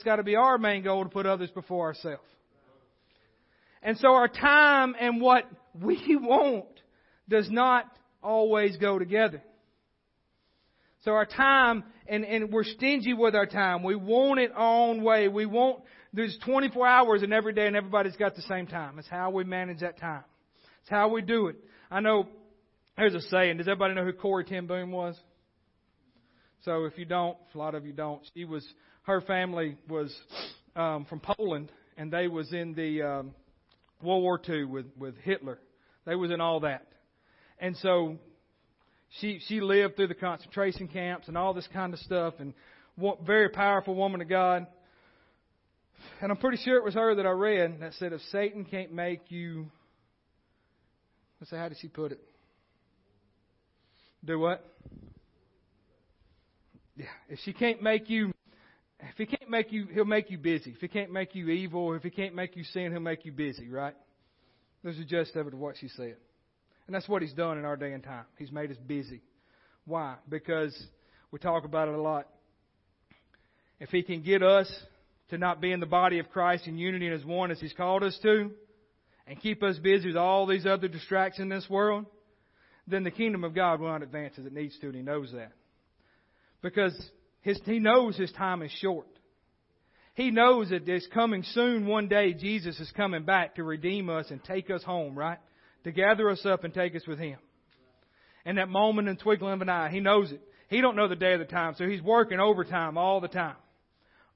it's got to be our main goal to put others before ourselves. And so our time and what we want does not always go together. So our time, and, and we're stingy with our time. We want it our own way. We want, there's 24 hours in every day and everybody's got the same time. It's how we manage that time. It's how we do it. I know, there's a saying. Does everybody know who Corrie ten Boom was? So if you don't, a lot of you don't. She was, her family was um, from Poland and they was in the um, World War II with, with Hitler. They was in all that. And so she she lived through the concentration camps and all this kind of stuff and very powerful woman of God. And I'm pretty sure it was her that I read that said if Satan can't make you let's say how did she put it? Do what? Yeah. If she can't make you if he can't make you he'll make you busy. If he can't make you evil, if he can't make you sin, he'll make you busy, right? There's a gist of it of what she said. And that's what he's done in our day and time. He's made us busy. Why? Because we talk about it a lot. If he can get us to not be in the body of Christ in unity and as one as he's called us to, and keep us busy with all these other distractions in this world, then the kingdom of God will not advance as it needs to, and he knows that. Because his, he knows his time is short. He knows that it's coming soon one day Jesus is coming back to redeem us and take us home, right? to gather us up and take us with Him. And that moment in twinkling of an eye, He knows it. He don't know the day of the time, so He's working overtime all the time.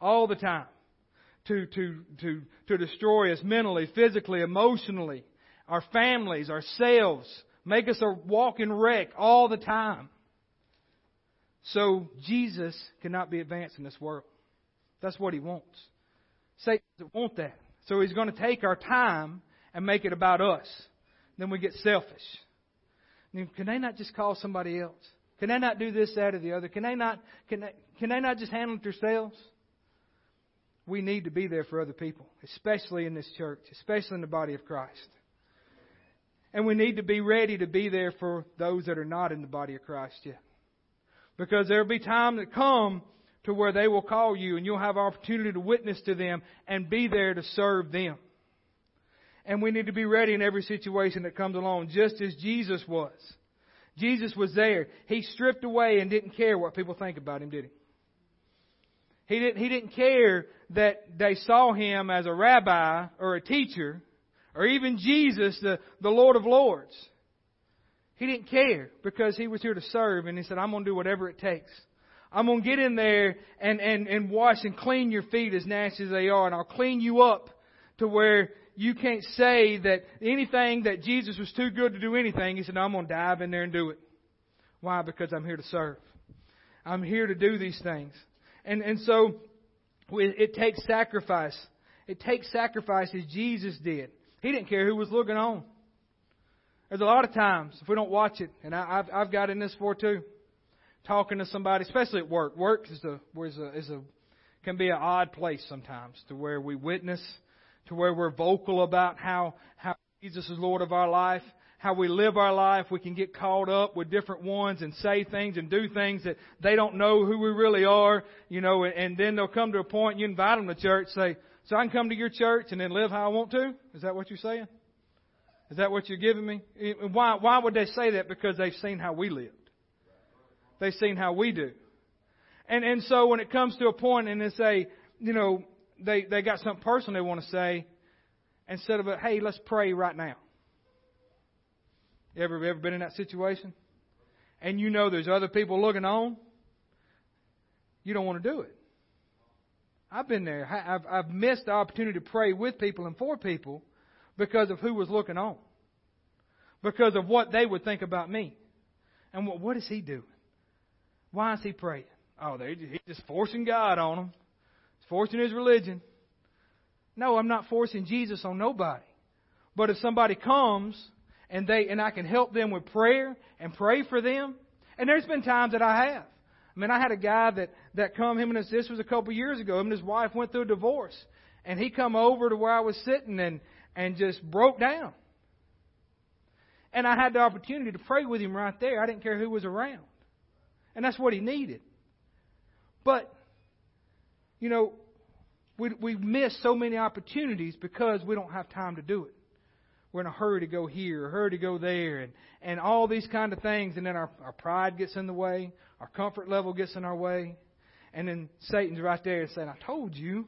All the time. To, to, to, to destroy us mentally, physically, emotionally, our families, ourselves, make us a walking wreck all the time. So Jesus cannot be advanced in this world. That's what he wants. Satan doesn't want that. So he's going to take our time and make it about us then we get selfish. Can they not just call somebody else? Can they not do this, that, or the other? Can they not, can they, can they not just handle it themselves? We need to be there for other people, especially in this church, especially in the body of Christ. And we need to be ready to be there for those that are not in the body of Christ yet. Because there'll be time that come to where they will call you and you'll have opportunity to witness to them and be there to serve them. And we need to be ready in every situation that comes along, just as Jesus was. Jesus was there. He stripped away and didn't care what people think about him, did he? He didn't, he didn't care that they saw him as a rabbi or a teacher or even Jesus, the, the Lord of Lords. He didn't care because he was here to serve and he said, I'm going to do whatever it takes. I'm going to get in there and, and, and wash and clean your feet as nasty as they are and I'll clean you up to where you can't say that anything that Jesus was too good to do anything. He said, no, I'm going to dive in there and do it. Why? Because I'm here to serve. I'm here to do these things. And, and so it takes sacrifice. It takes sacrifice as Jesus did. He didn't care who was looking on. There's a lot of times if we don't watch it, and I, have I've got in this for too, talking to somebody, especially at work. Work is a, is a, is a can be an odd place sometimes to where we witness to where we're vocal about how, how Jesus is Lord of our life, how we live our life. We can get caught up with different ones and say things and do things that they don't know who we really are, you know, and, and then they'll come to a point you invite them to church, say, so I can come to your church and then live how I want to? Is that what you're saying? Is that what you're giving me? Why, why would they say that? Because they've seen how we lived. They've seen how we do. And, and so when it comes to a point and they say, you know, they, they got something personal they want to say instead of, a, hey, let's pray right now. Ever, ever been in that situation? And you know there's other people looking on? You don't want to do it. I've been there. I've, I've missed the opportunity to pray with people and for people because of who was looking on. Because of what they would think about me. And what, what is he doing? Why is he praying? Oh, he's just forcing God on them He's forcing his religion. No, I'm not forcing Jesus on nobody. But if somebody comes and they and I can help them with prayer and pray for them, and there's been times that I have. I mean, I had a guy that that come him and his this was a couple years ago. Him and his wife went through a divorce, and he come over to where I was sitting and and just broke down. And I had the opportunity to pray with him right there. I didn't care who was around, and that's what he needed. But you know, we, we miss so many opportunities because we don't have time to do it. We're in a hurry to go here, a hurry to go there, and, and all these kind of things. And then our, our pride gets in the way, our comfort level gets in our way. And then Satan's right there saying, I told you.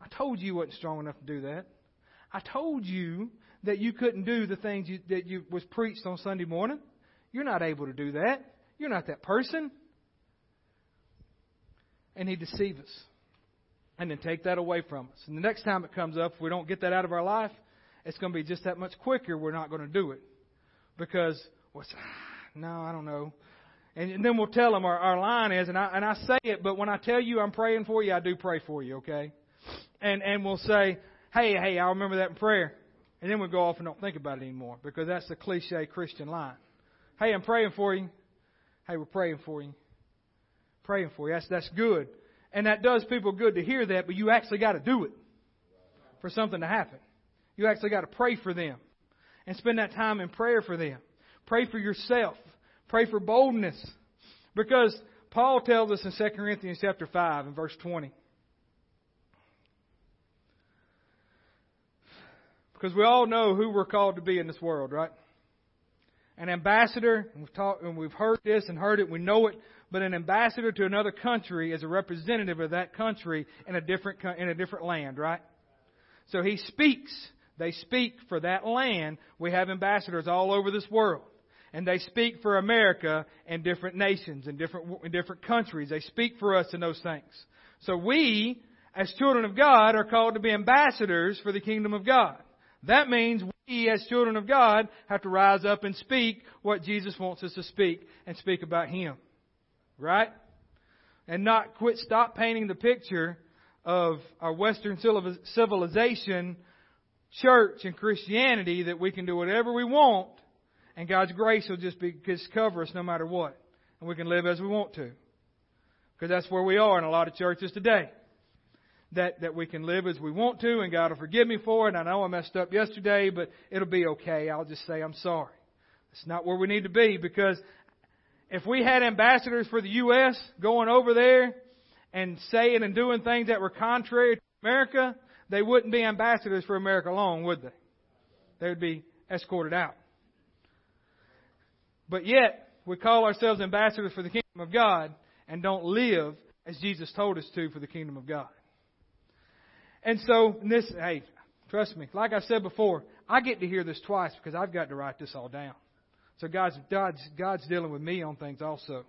I told you you wasn't strong enough to do that. I told you that you couldn't do the things you, that you was preached on Sunday morning. You're not able to do that. You're not that person. And he deceives us. And then take that away from us. And the next time it comes up, if we don't get that out of our life, it's going to be just that much quicker. We're not going to do it. Because, well, no, I don't know. And, and then we'll tell them our, our line is, and I, and I say it, but when I tell you I'm praying for you, I do pray for you, okay? And, and we'll say, hey, hey, I'll remember that in prayer. And then we'll go off and don't think about it anymore because that's the cliche Christian line. Hey, I'm praying for you. Hey, we're praying for you. Praying for you. That's, that's good. And that does people good to hear that, but you actually got to do it for something to happen. You actually got to pray for them and spend that time in prayer for them. Pray for yourself. Pray for boldness. Because Paul tells us in 2 Corinthians chapter 5 and verse 20. Because we all know who we're called to be in this world, right? An ambassador, and we've, talked, and we've heard this and heard it, we know it, but an ambassador to another country is a representative of that country in a different, in a different land, right? So he speaks. They speak for that land. We have ambassadors all over this world and they speak for America and different nations and different, in different countries. They speak for us in those things. So we, as children of God, are called to be ambassadors for the kingdom of God. That means we, as children of God, have to rise up and speak what Jesus wants us to speak and speak about Him. Right? And not quit, stop painting the picture of our Western civilization, church, and Christianity that we can do whatever we want and God's grace will just be just cover us no matter what, and we can live as we want to, because that's where we are in a lot of churches today. That that we can live as we want to, and God will forgive me for it. I know I messed up yesterday, but it'll be okay. I'll just say I'm sorry. It's not where we need to be because if we had ambassadors for the U.S. going over there and saying and doing things that were contrary to America, they wouldn't be ambassadors for America long, would they? They would be escorted out. But yet, we call ourselves ambassadors for the kingdom of God and don't live as Jesus told us to for the kingdom of God. And so, this, hey, trust me, like I said before, I get to hear this twice because I've got to write this all down. So God's, God's, God's dealing with me on things also.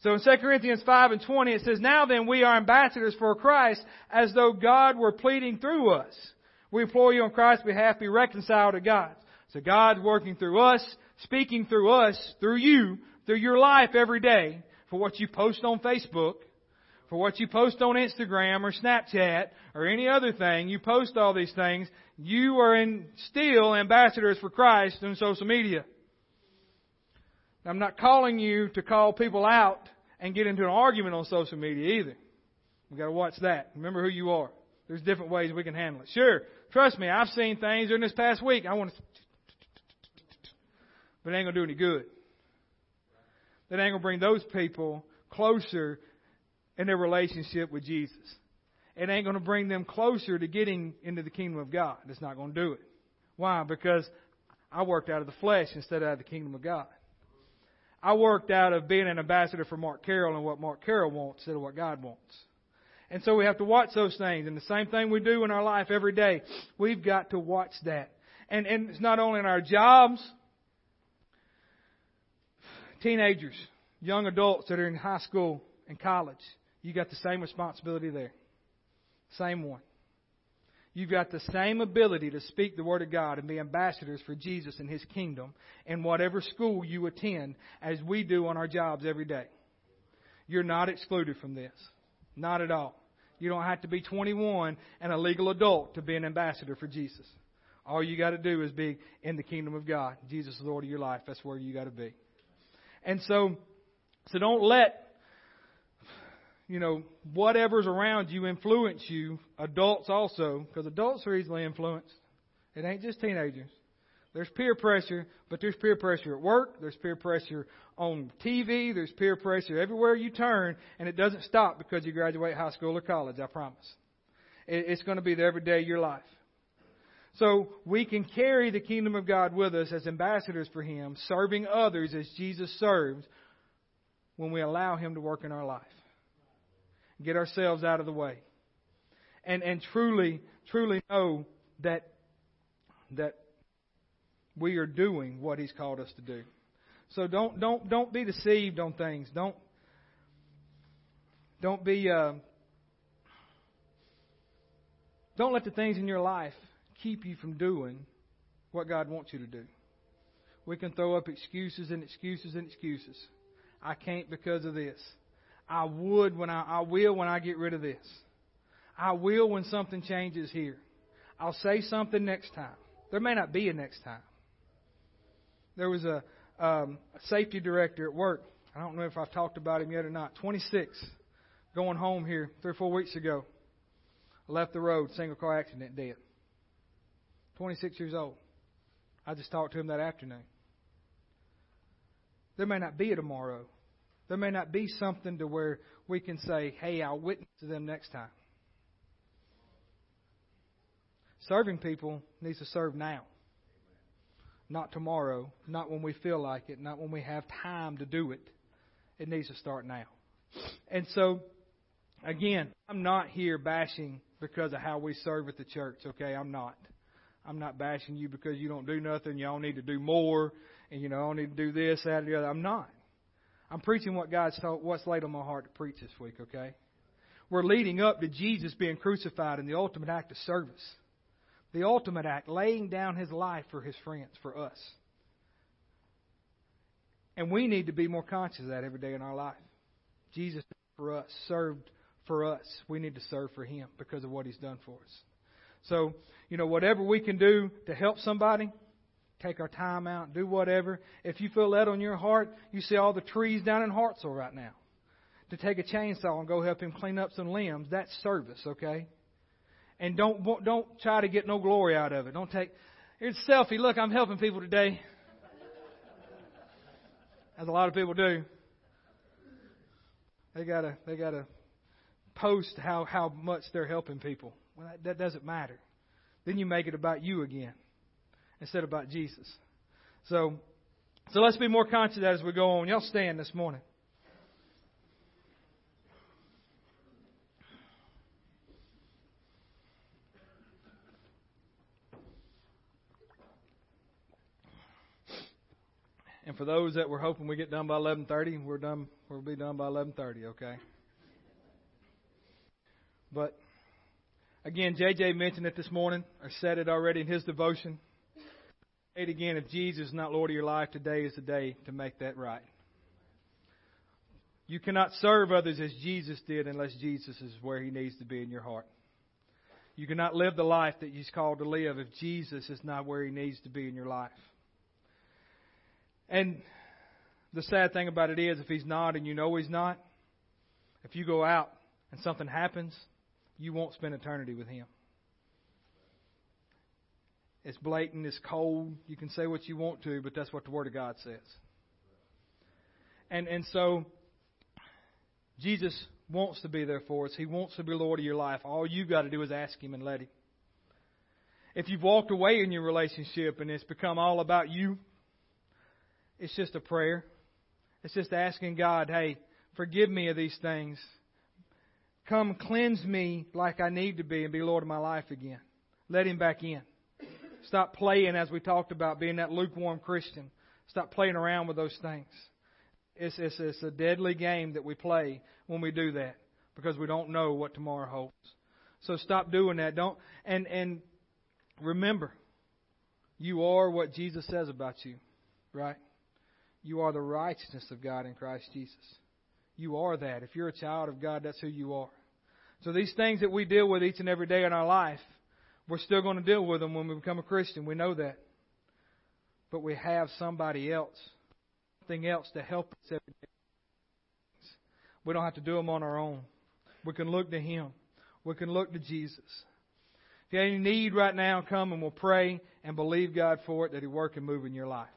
So in 2 Corinthians 5 and 20 it says, Now then we are ambassadors for Christ as though God were pleading through us. We implore you on Christ's behalf be reconciled to God. So God's working through us speaking through us, through you, through your life every day, for what you post on Facebook, for what you post on Instagram or Snapchat or any other thing, you post all these things, you are in still ambassadors for Christ on social media. I'm not calling you to call people out and get into an argument on social media either. We've got to watch that. Remember who you are. There's different ways we can handle it. Sure, trust me, I've seen things during this past week. I want to but it ain't going to do any good. That ain't going to bring those people closer in their relationship with Jesus. It ain't going to bring them closer to getting into the kingdom of God. It's not going to do it. Why? Because I worked out of the flesh instead of out of the kingdom of God. I worked out of being an ambassador for Mark Carroll and what Mark Carroll wants instead of what God wants. And so we have to watch those things. And the same thing we do in our life every day. We've got to watch that. And, and it's not only in our jobs, Teenagers, young adults that are in high school and college, you got the same responsibility there. Same one. You've got the same ability to speak the Word of God and be ambassadors for Jesus and His kingdom in whatever school you attend as we do on our jobs every day. You're not excluded from this. Not at all. You don't have to be 21 and a legal adult to be an ambassador for Jesus. All you got to do is be in the kingdom of God. Jesus is Lord of your life. That's where you got to be. And so, so don't let, you know, whatever's around you influence you. Adults also, because adults are easily influenced. It ain't just teenagers. There's peer pressure, but there's peer pressure at work. There's peer pressure on TV. There's peer pressure everywhere you turn, and it doesn't stop because you graduate high school or college. I promise. It's going to be there every day of your life. So we can carry the kingdom of God with us as ambassadors for Him, serving others as Jesus served when we allow Him to work in our life. Get ourselves out of the way. And, and truly, truly know that, that we are doing what He's called us to do. So don't, don't, don't be deceived on things. Don't, don't be, uh, don't let the things in your life keep you from doing what God wants you to do. We can throw up excuses and excuses and excuses. I can't because of this. I would when I, I will when I get rid of this. I will when something changes here. I'll say something next time. There may not be a next time. There was a, um, a safety director at work. I don't know if I've talked about him yet or not. 26, going home here three or four weeks ago. Left the road, single car accident, dead. 26 years old. I just talked to him that afternoon. There may not be a tomorrow. There may not be something to where we can say, hey, I'll witness to them next time. Serving people needs to serve now. Not tomorrow, not when we feel like it, not when we have time to do it. It needs to start now. And so, again, I'm not here bashing because of how we serve at the church, okay? I'm not. I'm not bashing you because you don't do nothing. Y'all need to do more, and you know I need to do this, that, and the other. I'm not. I'm preaching what God's told, what's laid on my heart to preach this week. Okay, we're leading up to Jesus being crucified in the ultimate act of service, the ultimate act, laying down His life for His friends, for us. And we need to be more conscious of that every day in our life. Jesus for us, served for us. We need to serve for Him because of what He's done for us. So, you know, whatever we can do to help somebody, take our time out, do whatever. If you feel that on your heart, you see all the trees down in Hartselle right now. To take a chainsaw and go help him clean up some limbs, that's service, okay? And don't don't try to get no glory out of it. Don't take a selfie. Look, I'm helping people today. As a lot of people do. They gotta they gotta post how how much they're helping people. Well, that, that doesn't matter. Then you make it about you again instead of about Jesus. So, so let's be more conscious as we go on. Y'all stand this morning. And for those that were hoping we get done by 11:30, we're done. We'll be done by 11:30. Okay. But Again, JJ mentioned it this morning, or said it already in his devotion. It again, if Jesus is not Lord of your life, today is the day to make that right. You cannot serve others as Jesus did unless Jesus is where he needs to be in your heart. You cannot live the life that he's called to live if Jesus is not where he needs to be in your life. And the sad thing about it is, if he's not and you know he's not, if you go out and something happens, you won't spend eternity with Him. It's blatant, it's cold. You can say what you want to, but that's what the Word of God says. And and so Jesus wants to be there for us. He wants to be Lord of your life. All you've got to do is ask Him and let Him. If you've walked away in your relationship and it's become all about you, it's just a prayer. It's just asking God, hey, forgive me of these things. Come cleanse me like I need to be and be Lord of my life again. Let Him back in. Stop playing, as we talked about, being that lukewarm Christian. Stop playing around with those things. It's, it's, it's a deadly game that we play when we do that because we don't know what tomorrow holds. So stop doing that. Don't and and remember, you are what Jesus says about you, right? You are the righteousness of God in Christ Jesus. You are that. If you're a child of God, that's who you are. So these things that we deal with each and every day in our life, we're still going to deal with them when we become a Christian. We know that. But we have somebody else, something else to help us. We don't have to do them on our own. We can look to Him. We can look to Jesus. If you have any need right now, come and we'll pray and believe God for it that He work and move in your life.